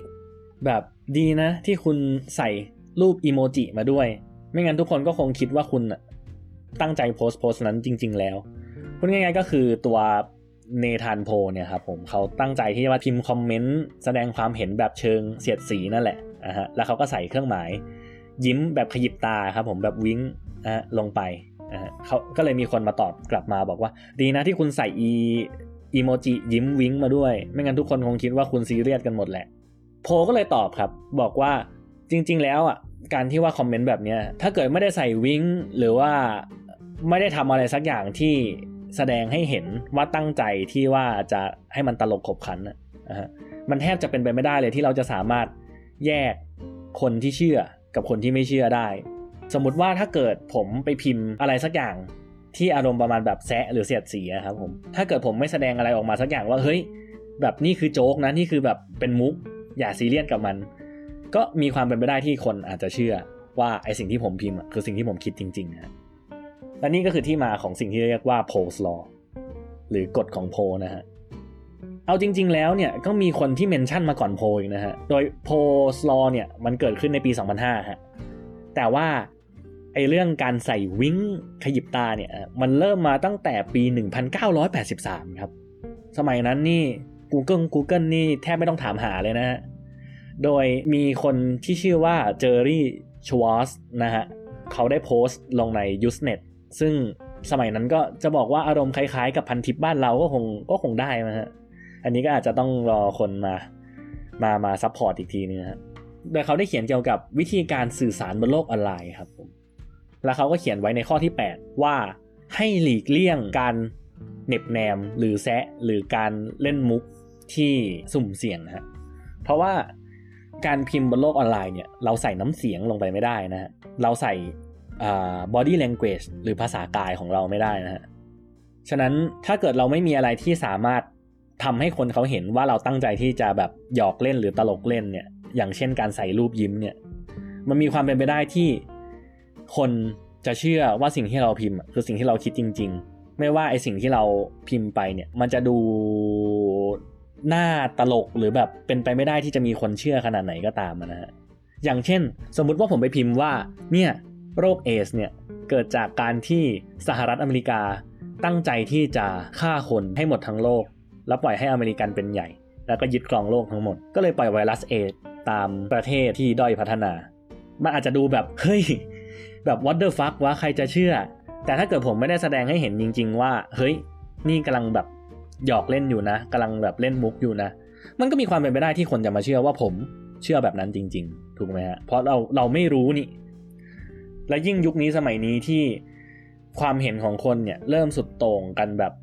[SPEAKER 1] แบบดีนะที่คุณใส่รูปอีโมจิมาด้วย ไม่งั้นทุกคนก็คงคิดว่าคุณ ตั้งใจโพสต์โพสต์นั้นจริง ๆ แล้วพูดง่ายๆก็คือตัวเนธานโพเนี่ยครับผมเขาตั้งใจที่จะมาพิมพ์คอมเมนต์แสดงความเห็นแบบเชิงเสียดสีนั่นแหละนะฮะแล้วเขาก็ใส่เครื่องหมาย ยิ้มแบบขยิบตาครับผมแบบวิ้งนะลงไปนะฮะเขาก็เลยมีคนมาตอบกลับมาบอกว่า ดีนะที่คุณใส่อีอีโมจิยิ้มวิ้งมาด้วย ไม่งั้นทุกคนคงคิดว่าคุณซีเรียสกันหมดแหละ โพก็เลยตอบครับ บอกว่าจริง ๆ แล้วอะการที่ว่าคอมเมนต์แบบเนี้ยถ้าเกิดไม่ได้ใส่วิ้งหรือว่า ไม่ได้ทำอะไรสักอย่างที่แสดงให้เห็นว่าตั้งใจที่ว่าจะให้มันตลกขบขันนะฮะมันแทบจะเป็นไปไม่ได้เลยที่เราจะสามารถแยกคนที่เชื่อกับคนที่ไม่เชื่อได้ สมมติว่าถ้าเกิดผมไปพิมพ์อะไรสักอย่างที่อารมณ์ประมาณแบบแซะหรือเสียดสีนะครับผมถ้าเกิดผมไม่แสดงอะไรออกมาสักอย่างว่าเฮ้ย แบบนี่คือโจ๊กนะนี่คือแบบเป็นมุก อย่าซีเรียสกับมัน ก็มีความเป็นไปได้ที่คนอาจจะเชื่อว่าไอสิ่งที่ผมพิมพ์คือสิ่งที่ผมคิดจริงๆนะ และนี่ก็คือที่มาของสิ่งที่เรียกว่า Poe's Law หรือกฎของโพนะฮะ เอาจริง ๆ แล้วเนี่ยก็มีคนที่ mention มาก่อนโพอีกนะฮะ โดย Poe's Law เนี่ยมันเกิดขึ้นในปี 2005 ฮะ แต่ว่าไอเรื่องการใส่ wink ขยิบตาเนี่ยมันเริ่มมาตั้งแต่ปี 1983 ครับ สมัยนั้นนี่ Google Google นี่แทบไม่ต้องถามหาเลยนะฮะ โดยมีคนที่ชื่อว่าเจอรี่ชวอสนะฮะ เขาได้โพสต์ลงใน Usenet ซึ่งสมัยนั้นก็จะบอกว่าอารมณ์คล้ายๆ กับพันทิปบ้านเราก็คงก็คงได้นะฮะ อันนี้ก็อาจจะต้องรอคนมา มามา support อีกทีนึงฮะ โดยเขาได้เขียนเกี่ยวกับวิธีการสื่อสารบนโลกออนไลน์ครับผม แล้วเขาก็เขียนไว้ในข้อที่ 8 ว่าให้หลีกเลี่ยงการเน็บแนมหรือแซะหรือการเล่นมุกที่สุ่มเสี่ยงนะฮะ เพราะว่าการพิมพ์บนโลกออนไลน์เนี่ยเราใส่น้ำเสียงลงไปไม่ได้นะฮะ เราใส่ body language หรือภาษากายของเราไม่ได้นะฮะ ฉะนั้นถ้าเกิดเราไม่มีอะไรที่สามารถทำให้คนเขาเห็นว่าเราตั้งใจที่จะแบบหยอกเล่นหรือตลกเล่นเนี่ย อย่างเช่นการใส่รูปยิ้มเนี่ย มันมีความเป็นไปได้ที่คนจะเชื่อว่าสิ่งที่เราพิมพ์ คือสิ่งที่เราคิดจริง ๆ ไม่ว่าไอสิ่งที่เราพิมพ์ไปเนี่ย มันจะดูหน้าตลกหรือแบบเป็นไปไม่ได้ที่จะมีคนเชื่อขนาดไหนก็ตามนะฮะ อย่างเช่น สมมุติว่าผมไปพิมพ์ว่า เนี่ย โรคเอสเนี่ยเกิดจากการที่สหรัฐอเมริกาตั้งใจที่จะฆ่าคนให้หมดทั้งโลก แล้วปล่อยให้อเมริกันเป็นใหญ่ แล้วก็ยึดครองโลกทั้งหมด ก็เลยปล่อยไวรัสเอสตามประเทศที่ด้อยพัฒนา มันอาจจะดูแบบเฮ้ยแบบ what the fuck วะใครจะเชื่อ แต่ถ้าเกิดผมไม่ได้แสดงให้เห็นจริง ๆ ว่า เฮ้ย นี่กำลังแบบหยอกเล่นอยู่นะกำลังแบบเล่นมุกอยู่นะ มันก็มีความเป็นไปได้ที่คนจะมาเชื่อว่าผมเชื่อแบบนั้นจริง ๆ ถูกไหมฮะ เพราะเราเราไม่รู้นี่ และยิ่งยุคนี้สมัยนี้ที่ความเห็นของคนเนี่ยเริ่มสุดโต่งกันแบบ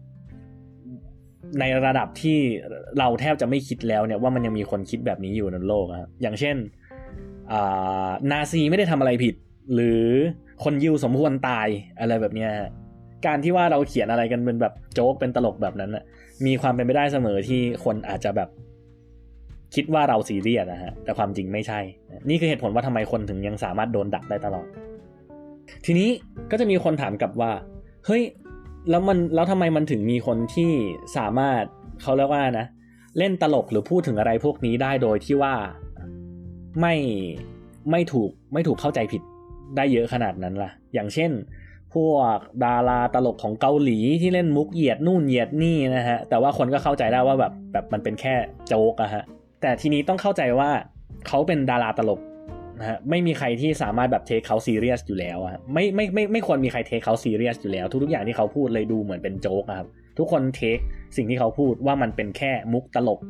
[SPEAKER 1] ในระดับที่เราแทบจะไม่คิดแล้วเนี่ยว่ามันยังมีคนคิดแบบนี้อยู่ในโลกครับอย่างเช่นนาซีไม่ได้ทำอะไรผิด หรือคนยิวสมควรตายอะไรแบบนี้การที่ว่าเราเขียนอะไรกันเป็นแบบโจ๊กเป็นตลกแบบนั้นนะมีความเป็นไปได้เสมอที่คนอาจจะแบบคิดว่าเราซีเรียสนะฮะแต่ความจริงไม่ใช่ นี่คือเหตุผลว่าทำไมคนถึงยังสามารถโดนดักได้ตลอด ทีนี้ก็จะมีคนถามกลับว่า เฮ้ย แล้วมันแล้วทำไมมันถึงมีคนที่สามารถเขาเรียกว่านะ เล่นตลกหรือพูดถึงอะไรพวกนี้ได้โดยที่ว่าไม่ไม่ถูกไม่ถูกเข้าใจผิดได้เยอะขนาดนั้นล่ะ อย่างเช่น พวกดาราตลกของเกาหลีที่เล่นมุกเหยียดนู่นเหยียดนี่นะฮะ แต่ว่าคนก็เข้าใจได้ว่าแบบแบบมันเป็นแค่โจ๊กอะฮะ แต่ทีนี้ต้องเข้าใจว่าเขาเป็นดาราตลก ฮะไม่มีใครที่สามารถแบบเทคเขาซีเรียสอยู่แล้วอะไม่ไม่ไม่ไม่ควรมีใครเทคเขาซีเรียสอยู่แล้ว ทุกทุกอย่างที่เขาพูดเลยดูเหมือนเป็นโจ๊กครับทุกคนเทคสิ่งที่เขาพูดว่ามันเป็นแค่มุกตลก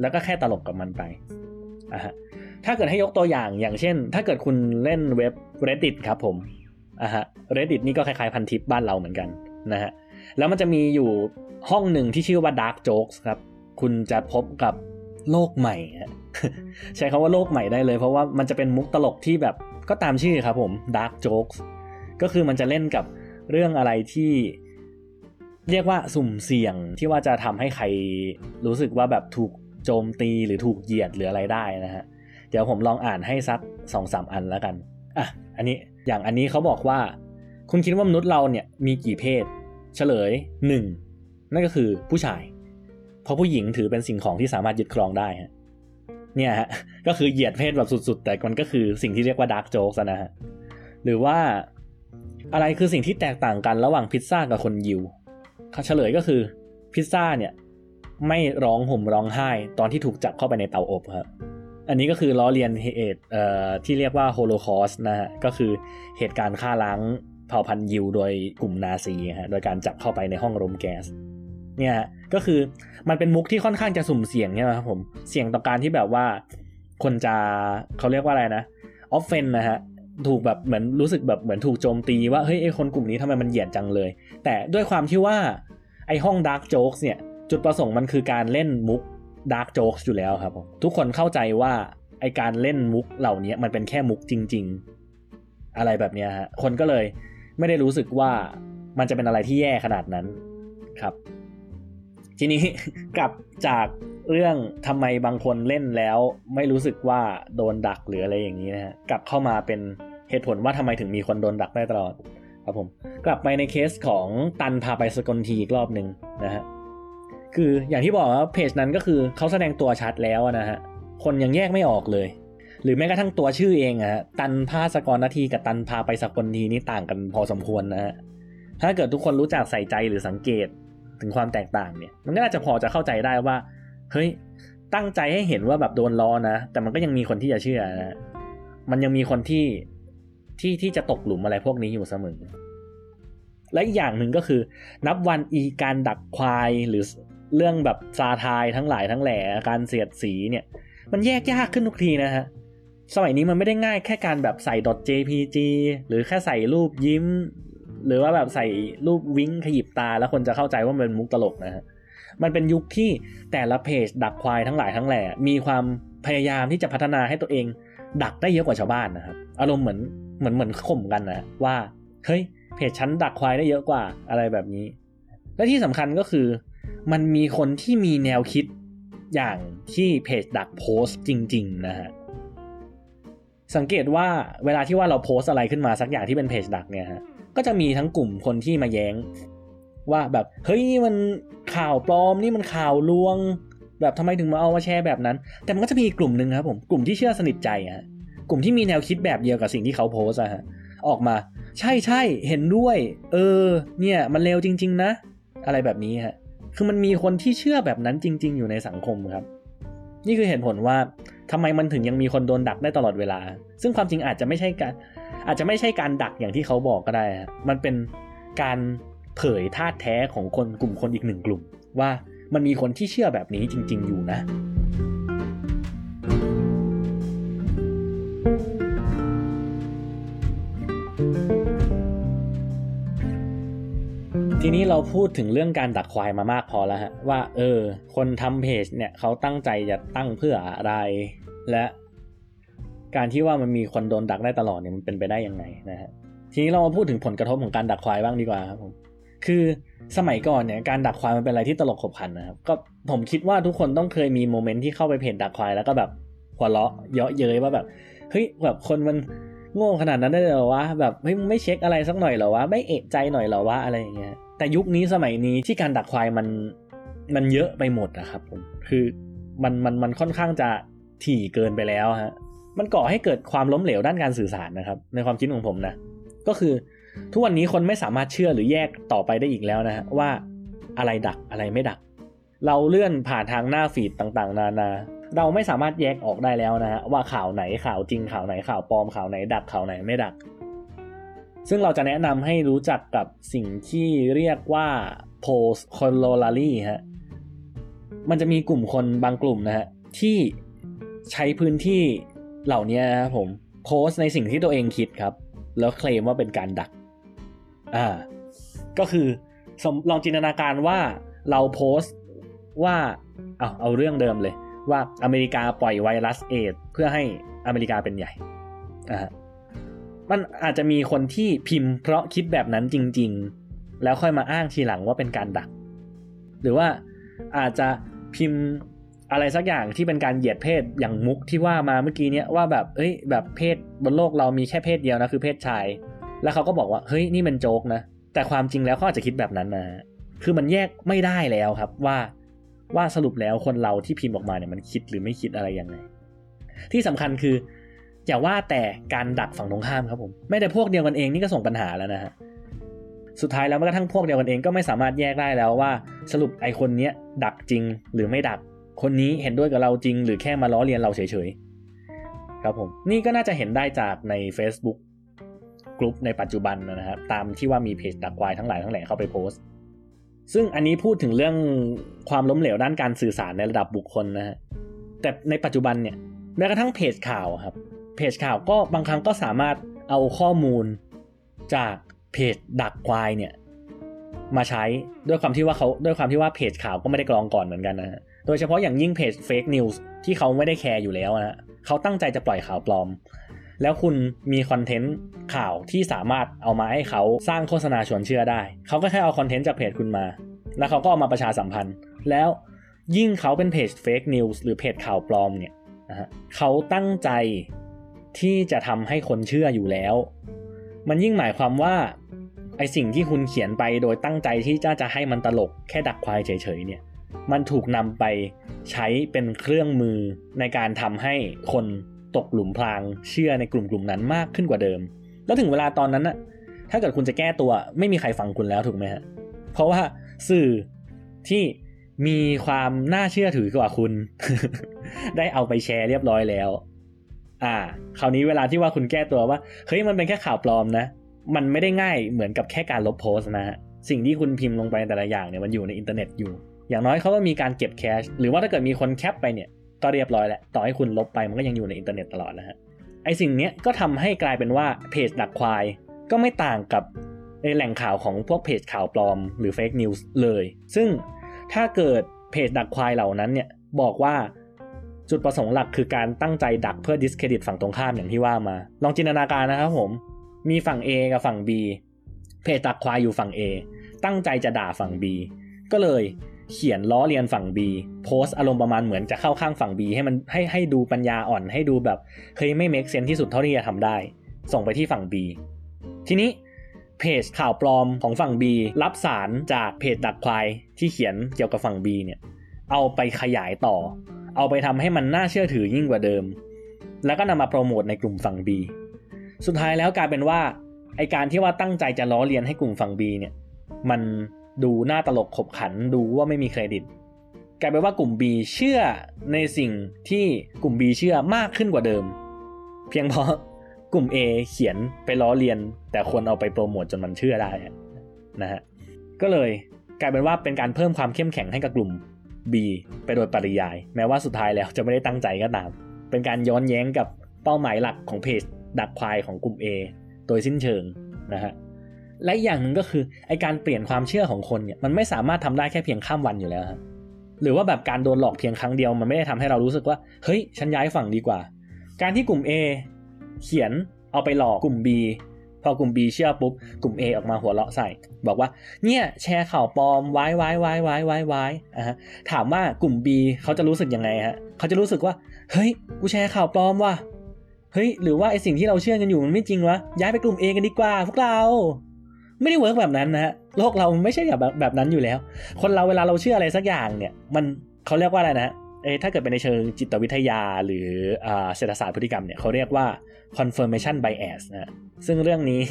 [SPEAKER 1] แล้วก็แค่ตลกกับมันไปอะฮะถ้าเกิดให้ยกตัวอย่างอย่างเช่น ถ้าเกิดคุณเล่นเว็บ reddit ครับผมอะฮะ reddit นี่ก็คล้ายๆพันทิปบ้านเราเหมือนกันนะฮะแล้วมันจะมีอยู่ห้องหนึ่งที่ชื่อว่า dark jokes ครับคุณจะพบกับโลกใหม่ ใช้คาว่าโลกใหม่ได้เลย เพราะว่ามันจะเป็นมุกตลกที่แบบก็ตามชื่อครับผม dark jokes ก็คือมันจะเล่นกับเรื่องอะไรที่เรียกว่าสุ่มเสี่ยงที่ว่าจะทำให้ใครรู้สึกว่าแบบถูกโจมตีหรือถูกเหยียดหรืออะไรได้นะฮะ เดี๋ยวผมลองอ่านให้สักสองสามอันแล้วกัน อะ อันนี้อย่างอันนี้เขาบอกว่า คุณคิดว่ามนุษย์เราเนี่ยมีกี่เพศ เฉลยหนึ่งนั่นก็คือผู้ชาย เพราะผู้หญิงถือเป็นสิ่งของที่สามารถยึดครองได้ฮะ เนี่ยฮะก็คือเหยียดเพศแบบสุดๆ แต่มันก็คือสิ่งที่เรียกว่า dark joke นะฮะหรือว่าอะไรคือสิ่งที่แตกต่างกันระหว่างพิซซ่ากับคนยิวเฉลยก็คือพิซซ่าเนี่ยไม่ร้องห่มร้องไห้ตอนที่ถูกจับเข้าไปในเตาอบครับอันนี้ก็คือล้อเลียนเหตุที่เรียกว่าโฮโลคอสนะฮะก็คือเหตุการณ์ฆ่าล้างเผ่าพันธุ์ยิวโดยกลุ่มนาซีฮะโดยการจับเข้าไปในห้องรมแก๊ส เนี่ยก็คือมันเป็นมุกที่ค่อนข้างจะสุ่มเสี่ยงใช่ไหมครับผมเสี่ยงต่อการที่แบบว่าคนจะเขาเรียกว่าอะไรนะ offend นะฮะถูกแบบเหมือนรู้สึกแบบเหมือนถูกโจมตีว่าเฮ้ยไอคนกลุ่มนี้ทำไมมันเหยียดจังเลย แต่ด้วยความที่ว่าไอห้อง dark joke เนี่ยจุดประสงค์มันคือการเล่นมุก dark joke อยู่แล้วครับผมทุกคนเข้าใจว่าไอการเล่นมุกเหล่านี้มันเป็นแค่มุกจริง ๆ อะไรแบบนี้ฮะคนก็เลยไม่ได้รู้สึกว่ามันจะเป็นอะไรที่แย่ขนาดนั้นครับ ทีนี้กลับจากเรื่องทำไมบางคนเล่นแล้ว ไม่รู้สึกว่าโดนดักหรืออะไรอย่างนี้นะฮะกลับเข้ามาเป็นเหตุผลว่าทำไมถึงมีคนโดนดักได้ตลอดครับผมกลับไปในเคสของตันพาไปสกลทีอีกรอบหนึ่งนะฮะคืออย่างที่บอกว่าเพจนั้นก็คือเขาแสดงตัวชัดแล้วนะฮะคนยังแยกไม่ออกเลย หรือแม้กระทั่งตัวชื่อเองอะตันพาสกรนาทีกับตันพาไปสกลทีนี่ต่างกันพอสมควรนะฮะถ้าเกิดทุกคนรู้จักใส่ใจหรือสังเกต ถึงความแตกต่างเนี่ยมันก็น่าจะพอจะเข้าใจได้ว่า เฮ้ยตั้งใจให้เห็นว่าแบบโดนล้อนะ แต่มันก็ยังมีคนที่จะเชื่อนะมันยังมีคนที่ที่ที่จะตกหลุมอะไรพวกนี้อยู่เสมอ และอีกอย่างหนึ่งก็คือ นับวันอีการดักควายหรือเรื่องแบบซาทายทั้งหลายทั้งแหล่การเสียดสีเนี่ย มันแยกยากขึ้นทุกทีนะฮะสมัยนี้มันไม่ได้ง่ายแค่การแบบใส่ .jpg หรือแค่ใส่รูปยิ้ม หรือว่าแบบใส่รูปวิ้งขยิบตา แล้วคนจะเข้าใจว่ามันเป็นมุกตลกนะฮะมันเป็นยุคที่แต่ละเพจดักควายทั้งหลายทั้งแหล่มีความพยายามที่จะพัฒนาให้ตัวเอง ดักได้เยอะกว่าชาวบ้านนะครับ อารมณ์เหมือนเหมือนเหมือนข่มกันนะว่าเฮ้ยเพจฉันดักควายได้เยอะกว่าอะไรแบบนี้ และที่สำคัญก็คือ มันมีคนที่มีแนวคิดอย่างที่เพจดักโพสต์จริง ๆ นะฮะสังเกตว่าเวลาที่ว่าเราโพสอะไรขึ้นมาสักอย่างที่เป็นเพจดักเนี่ยฮะ ก็จะมีทั้งกลุ่มคนที่มาแย้ง ว่าแบบเฮ้ยนี่มันข่าวปลอมนี่มันข่าวลวง แบบทำไมถึงมาเอามาแชร์แบบนั้น แต่มันก็จะมีกลุ่มหนึ่งครับผมกลุ่มที่เชื่อสนิทใจฮะกลุ่มที่มีแนวคิดแบบเดียวกับสิ่งที่เขาโพสอะฮะออกมา ใช่ใช่เห็นด้วย เออ เนี่ยมันเลวจริง ๆ นะ อะไรแบบนี้ฮะคือมันมีคนที่เชื่อแบบนั้นจริง ๆ อยู่ในสังคมครับ นี่คือเหตุผลว่า ทำไมมันถึงยังมีคนโดนดักได้ตลอดเวลา ซึ่งความจริงอาจจะไม่ใช่การอาจจะไม่ใช่การดักอย่างที่เขาบอกก็ได้มันเป็นการเผยท่าแท้ของคนกลุ่มคนอีกหนึ่งกลุ่ม ว่ามันมีคนที่เชื่อแบบนี้จริง ๆ อยู่นะทีนี้เราพูดถึงเรื่องการดักควายมามากพอแล้วฮะว่าเออคนทำเพจเนี่ยเขาตั้งใจจะตั้งเพื่ออะไร และการที่ว่ามันมีคนโดนดักได้ตลอดเนี่ยมันเป็นไปได้ยังไงนะฮะทีนี้เรามาพูดถึงผลกระทบของการดักควายบ้างดีกว่าครับผมคือสมัยก่อนเนี่ยการดักควายมันเป็นอะไรที่ตลกขบขันนะครับก็ผมคิดว่าทุกคนต้องเคยมีโมเมนต์ที่เข้าไปเพจดักควายแล้วก็แบบหัวเราะเยาะเย้ยว่าแบบเฮ้ยแบบคนมันโง่ขนาดนั้นได้เหรอวะแบบเฮ้ยไม่เช็คอะไรสักหน่อยเหรอวะไม่เอะใจหน่อยเหรอวะอะไรอย่างเงี้ยแต่ยุคนี้สมัยนี้ที่การดักควายมันมันเยอะไปหมดนะครับผมคือมันมันมันค่อนข้างจะ ถี่เกินไปแล้วฮะมันก่อให้เกิดความล้มเหลวด้านการสื่อสารนะครับ ในความคิดของผมนะก็คือทุกวันนี้คนไม่สามารถเชื่อหรือแยกต่อไปได้อีกแล้วนะฮะว่าอะไรดักอะไรไม่ดัก เราเลื่อนผ่านทางหน้าฟีดต่างๆ นานา เราไม่สามารถแยกออกได้แล้วนะฮะว่าข่าวไหนข่าวจริงข่าวไหนข่าวปลอมข่าวไหนดักข่าวไหนไม่ดัก ซึ่งเราจะแนะนำให้รู้จักกับสิ่งที่เรียกว่า post corollary ฮะมันจะมีกลุ่มคนบางกลุ่มนะฮะที่ ใช้พื้นที่เหล่านี้นะครับผมโพสในสิ่งที่ตัวเองคิดครับ แล้วเคลมว่าเป็นการดัก อ่า ก็คือลองจินตนาการว่าเราโพสว่าเอาเอาเรื่องเดิมเลย ว่าอเมริกาปล่อยไวรัสเอดเพื่อให้อเมริกาเป็นใหญ่อ่ามันอาจจะมีคนที่พิมพ์เพราะคิดแบบนั้นจริง ๆ แล้วค่อยมาอ้างทีหลังว่าเป็นการดัก หรือว่าอาจจะพิมพ์ อะไรสักอย่างที่เป็นการเหยียดเพศอย่างมุกที่ว่ามาเมื่อกี้เนี้ยว่าแบบเอ้ยแบบเพศบนโลกเรามีแค่เพศเดียวนะคือเพศชาย แล้วเขาก็บอกว่าเฮ้ยนี่เป็นโจกนะ แต่ความจริงแล้วเขาอาจจะคิดแบบนั้นนะคือมันแยกไม่ได้แล้วครับว่าว่าสรุปแล้วคนเราที่พิมพ์ออกมาเนี่ยมันคิดหรือไม่คิดอะไรยังไงที่สำคัญคืออย่าว่าแต่การดักฝั่งตรงข้ามครับผมไม่แต่พวกเดียวกันเองนี่ก็ส่งปัญหาแล้วนะฮะสุดท้ายแล้วแม้กระทั่งพวกเดียวกันเองก็ไม่สามารถแยกได้แล้วว่า สรุปไอคนเนี้ยดักจริงหรือไม่ดัก คนนี้เห็นด้วยกับเราจริง หรือแค่มาล้อเลียนเราเฉยๆ ครับผม นี่ก็น่าจะเห็นได้จากใน Facebook กลุ่มในปัจจุบันนะครับ ตามที่ว่ามีเพจดักควายทั้งหลายทั้งแหล่เข้าไปโพสต์ ซึ่งอันนี้พูดถึงเรื่องความล้มเหลวด้านการสื่อสารในระดับบุคคลนะฮะ แต่ในปัจจุบันเนี่ยแม้กระทั่งเพจข่าวครับ เพจข่าวก็บางครั้งก็สามารถเอาข้อมูลจากเพจดักควายเนี่ยมาใช้ด้วยความที่ว่าเขาด้วยความที่ว่าเพจข่าวก็ไม่ได้กรองก่อนเหมือนกันนะฮะ โดยเฉพาะอย่างยิ่งเพจ fake news ที่เขาไม่ได้แคร์อยู่แล้วนะเขาตั้งใจจะปล่อยข่าวปลอม แล้วคุณมีคอนเทนต์ข่าวที่สามารถเอามาให้เขาสร้างโฆษณาชวนเชื่อได้ เขาก็แค่เอาคอนเทนต์จากเพจคุณมา แล้วเขาก็เอามาประชาสัมพันธ์ แล้วยิ่งเขาเป็นเพจ fake news หรือเพจข่าวปลอมเนี่ยนะฮะเขาตั้งใจที่จะทำให้คนเชื่ออยู่แล้ว มันยิ่งหมายความว่าไอสิ่งที่คุณเขียนไปโดยตั้งใจที่จะจะให้มันตลกแค่ดักควายเฉยๆเนี่ย มันถูกนำไปใช้เป็นเครื่องมือในการทำให้คนตกหลุมพรางเชื่อในกลุ่มกลุ่มนั้นมากขึ้นกว่าเดิม แล้วถึงเวลาตอนนั้นน่ะถ้าเกิดคุณจะแก้ตัวไม่มีใครฟังคุณแล้วถูกไหมฮะเพราะว่าสื่อที่มีความน่าเชื่อถือกว่าคุณ ได้เอาไปแชร์เรียบร้อยแล้ว อ่า คราวนี้เวลาที่ว่าคุณแก้ตัวว่าเฮ้ยมันเป็นแค่ข่าวปลอมนะ มันไม่ได้ง่ายเหมือนกับแค่การลบโพสต์นะฮะสิ่งที่คุณพิมพ์ลงไปแต่ละอย่างเนี่ยมันอยู่ในอินเทอร์เน็ตอยู่ อย่างน้อยเขาก็มีการเก็บ cache หรือว่าถ้าเกิดมีคนแคปไปเนี่ยก็เรียบร้อยแหละต่อให้คุณลบไปมันก็ยังอยู่ในอินเทอร์เน็ตตลอดนะฮะไอสิ่งเนี้ยก็ทำให้กลายเป็นว่าเพจดักควายก็ไม่ต่างกับในแหล่งข่าวของพวกเพจข่าวปลอมหรือ fake news เลย ซึ่งถ้าเกิดเพจดักควายเหล่านั้นเนี่ยบอกว่าจุดประสงค์หลักคือการตั้งใจดักเพื่อ discredit ฝั่งตรงข้ามอย่างที่ว่ามา ลองจินตนาการนะครับผม มีฝั่ง A กับฝั่ง B เพจดักควายอยู่ฝั่ง A ตั้งใจจะด่าฝั่ง B ก็เลย เขียนล้อเลียนฝั่ง B โพสอารมณ์ประมาณเหมือนจะเข้าข้างฝั่ง B ให้มันให้ให้ดูปัญญาอ่อนให้ดูแบบเฮ้ยไม่ make sense ที่สุดเท่าที่จะทำได้ ส่งไปที่ฝั่ง B ทีนี้เพจข่าวปลอมของฝั่ง B รับสารจากเพจดักควายที่เขียนเกี่ยวกับฝั่ง B เนี่ยเอาไปขยายต่อ เอาไปทำให้มันน่าเชื่อถือยิ่งกว่าเดิม แล้วก็นำมาโปรโมทในกลุ่มฝั่ง B สุดท้ายแล้วกลายเป็นว่าไอการที่ว่าตั้งใจจะล้อเลียนให้กลุ่มฝั่ง B เนี่ยมัน ดูน่าตลกขบขันดูว่าไม่มีเครดิตกลายเป็นว่ากลุ่ม B เชื่อในสิ่งที่กลุ่ม B เชื่อมากขึ้นกว่าเดิม เพียงเพราะกลุ่ม A เขียนไปล้อเลียน แต่คนเอาไปโปรโมทจนมันเชื่อได้นะฮะก็เลยกลายเป็นว่าเป็นการเพิ่มความเข้มแข็งให้กับกลุ่ม B ไปโดยปริยาย แม้ว่าสุดท้ายแล้วจะไม่ได้ตั้งใจก็ตาม เป็นการย้อนแย้งกับเป้าหมายหลักของเพจดักควายของกลุ่ม A โดยสิ้นเชิงนะฮะ และอย่างหนึ่งก็คือไอการเปลี่ยนความเชื่อของคนเนี่ยมันไม่สามารถทำได้แค่เพียงข้ามวันอยู่แล้วฮะหรือว่าแบบการโดนหลอกเพียงครั้งเดียวมันไม่ได้ทำให้เรารู้สึกว่าเฮ้ยฉันย้ายฝั่งดีกว่า การที่กลุ่ม A เขียนเอาไปหลอกกลุ่ม B พอกลุ่ม B เชื่อปุ๊บกลุ่ม A ออกมาหัวเราะใส่ บอกว่าเนี่ยแชร์ข่าวปลอมไว้ไว้ไว้ไว้ไว้ไว้อะฮะถามว่ากลุ่ม B เขาจะรู้สึกยังไงฮะเขาจะรู้สึกว่าเฮ้ยกูแชร์ข่าวปลอมว่ะเฮ้ยหรือว่าไอสิ่งที่เราเชื่อกันอยู่มันไม่จริงวะย้ายไปกลุ่ม A กันดีกว่าพวกเรา ไม่ได้ work แบบนั้นนะฮะโลกเราไม่ใช่แบบแบบนั้นอยู่แล้ว คนเราเวลาเราเชื่ออะไรสักอย่างเนี่ย มันเขาเรียกว่าอะไรนะ ถ้าเกิดเป็นในเชิงจิตวิทยาหรือเศรษฐศาสตร์พฤติกรรมเนี่ยเขาเรียกว่า confirmation bias นะซึ่งเรื่องนี้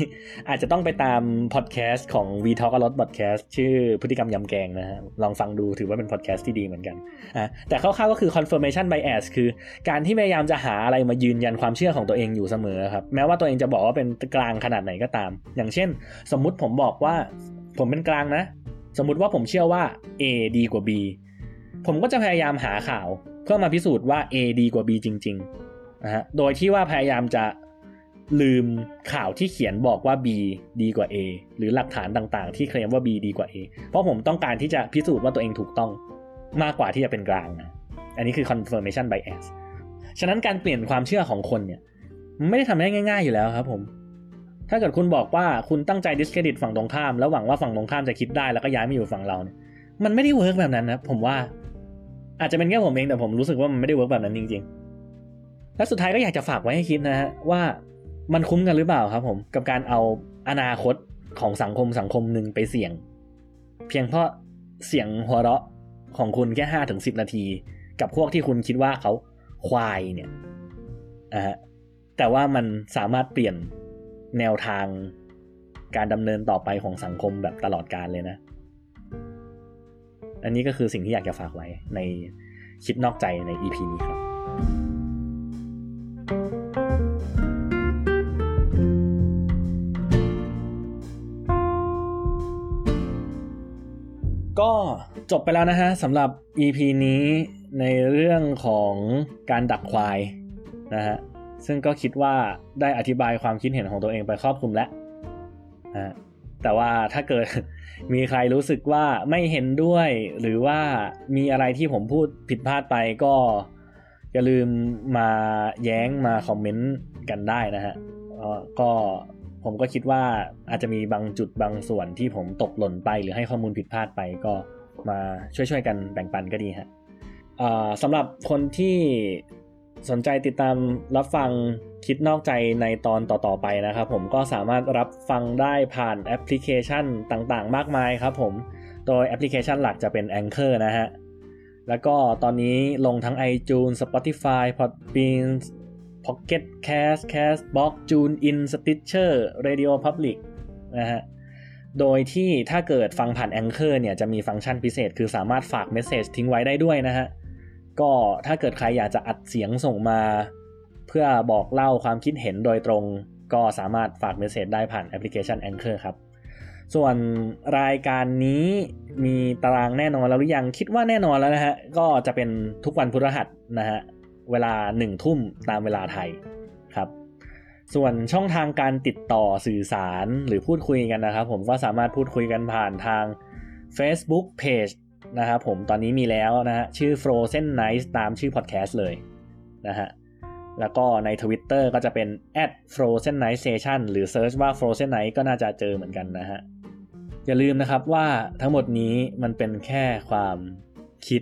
[SPEAKER 1] อาจจะต้องไปตามพอดแคสต์ของ V Talk a lot podcast ชื่อพฤติกรรมยำแกงนะฮะลองฟังดูถือว่าเป็นพอดแคสต์ที่ดีเหมือนกันอะแต่คร่าวๆก็คือ confirmation bias คือการที่พยายามจะหาอะไรมายืนยันความเชื่อของตัวเองอยู่เสมอครับแม้ว่าตัวเองจะบอกว่าเป็นกลางขนาดไหนก็ตาม อย่างเช่น สมมุติผมบอกว่าผมเป็นกลางนะ สมมุติว่าผมเชื่อว่า A ดีกว่า B ผมก็จะพยายามหาข่าว เพื่อมาพิสูจน์ว่า A ดีกว่า B จริงๆนะฮะโดยที่ว่าพยายามจะลืมข่าวที่เขียนบอกว่า B ดีกว่า A หรือหลักฐานต่างๆ ที่เคลมว่า B ดีกว่า A เพราะผมต้องการที่จะพิสูจน์ว่าตัวเองถูกต้องมากกว่าที่จะเป็นกลางนะอันนี้คือ confirmation bias ฉะนั้นการเปลี่ยนความเชื่อของคนเนี่ยไม่ได้ทำได้ง่าย ๆอยู่แล้วครับผม ถ้าเกิดคุณบอกว่าคุณตั้งใจ discredit ฝั่งตรงข้ามแล้วหวังว่าฝั่งตรงข้ามจะคิดได้แล้วก็ย้ายมาอยู่ฝั่งเราเนี่ยมันไม่ได้ work แบบนั้นนะผมว่า อาจจะเป็นแค่ผมเองแต่ผมรู้สึกว่ามันไม่ได้ work แบบนั้นจริงๆ และสุดท้ายก็อยากจะฝากไว้ให้คิดนะฮะว่ามันคุ้มกันหรือเปล่าครับผมกับการเอาอนาคตของสังคมสังคมหนึ่งไปเสี่ยง เพียงเพราะเสียงหัวเราะของคุณแค่ห้าถึงสิบนาที กับพวกที่คุณคิดว่าเขาควายเนี่ยนะฮะแต่ว่ามันสามารถเปลี่ยนแนวทางการดำเนินต่อไปของสังคมแบบตลอดกาลเลยนะ อันนี้ก็คือสิ่งที่อยากจะฝากไว้ในคิดนอกใจใน EP นี้ครับก็จบไปแล้วนะฮะสำหรับ EP นี้ในเรื่องของการดักควายนะฮะซึ่งก็คิดว่าได้อธิบายความคิดเห็นของตัวเองไปครอบคลุมแล้วนะแต่ว่าถ้าเกิด มีใครรู้สึกว่าไม่เห็นด้วย หรือว่ามีอะไรที่ผมพูดผิดพลาดไปก็ อย่าลืมมาแย้งมาคอมเมนต์กันได้นะฮะก็ผมก็คิดว่าอาจจะมีบางจุดบางส่วนที่ผมตกหล่นไป หรือให้ข้อมูลผิดพลาดไปก็มาช่วยๆกันแบ่งปันก็ดีฮะสำหรับคนที่สนใจติดตามรับฟัง คิดนอกใจในตอนต่อๆไปนะครับผมก็สามารถรับฟังได้ผ่านแอปพลิเคชันต่างๆ มากมายครับผม โดยแอปพลิเคชันหลักจะเป็น Anchor นะฮะ แล้วก็ตอนนี้ลงทั้ง iTunes Spotify Podbean Pocket Cast Castbox TuneIn Stitcher Radio Public นะฮะ โดยที่ถ้าเกิดฟังผ่าน Anchor เนี่ยจะมีฟังก์ชันพิเศษ คือสามารถฝากเมสเซจทิ้งไว้ได้ด้วยนะฮะ ก็ถ้าเกิดใครอยากจะอัดเสียงส่งมา เพื่อบอกเล่าความคิดเห็นโดยตรง ก็สามารถฝากเมสเซจได้ผ่านแอปพลิเคชัน Anchor ครับ ส่วนรายการนี้มีตารางแน่นอนแล้วหรือยังคิดว่าแน่นอนแล้วนะฮะ ก็จะเป็นทุกวันพฤหัสนะฮะ เวลาหนึ่งทุ่มตามเวลาไทยครับส่วนช่องทางการติดต่อสื่อสารหรือพูดคุยกันนะครับ ผมก็สามารถพูดคุยกันผ่านทาง Facebook Page นะครับผมตอนนี้มีแล้วนะฮะชื่อ Frozen Night ตามชื่อพอดแคสต์เลยนะฮะ แล้วก็ใน Twitter ก็จะเป็น @frozen night station หรือ search ว่า frozen night ก็น่าจะเจอเหมือนกันนะฮะ อย่าลืมนะครับว่าทั้งหมดนี้มันเป็นแค่ความคิด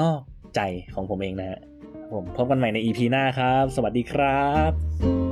[SPEAKER 1] นอกใจของผมเองนะฮะผมพบกันใหม่ใน EP หน้าครับ สวัสดีครับ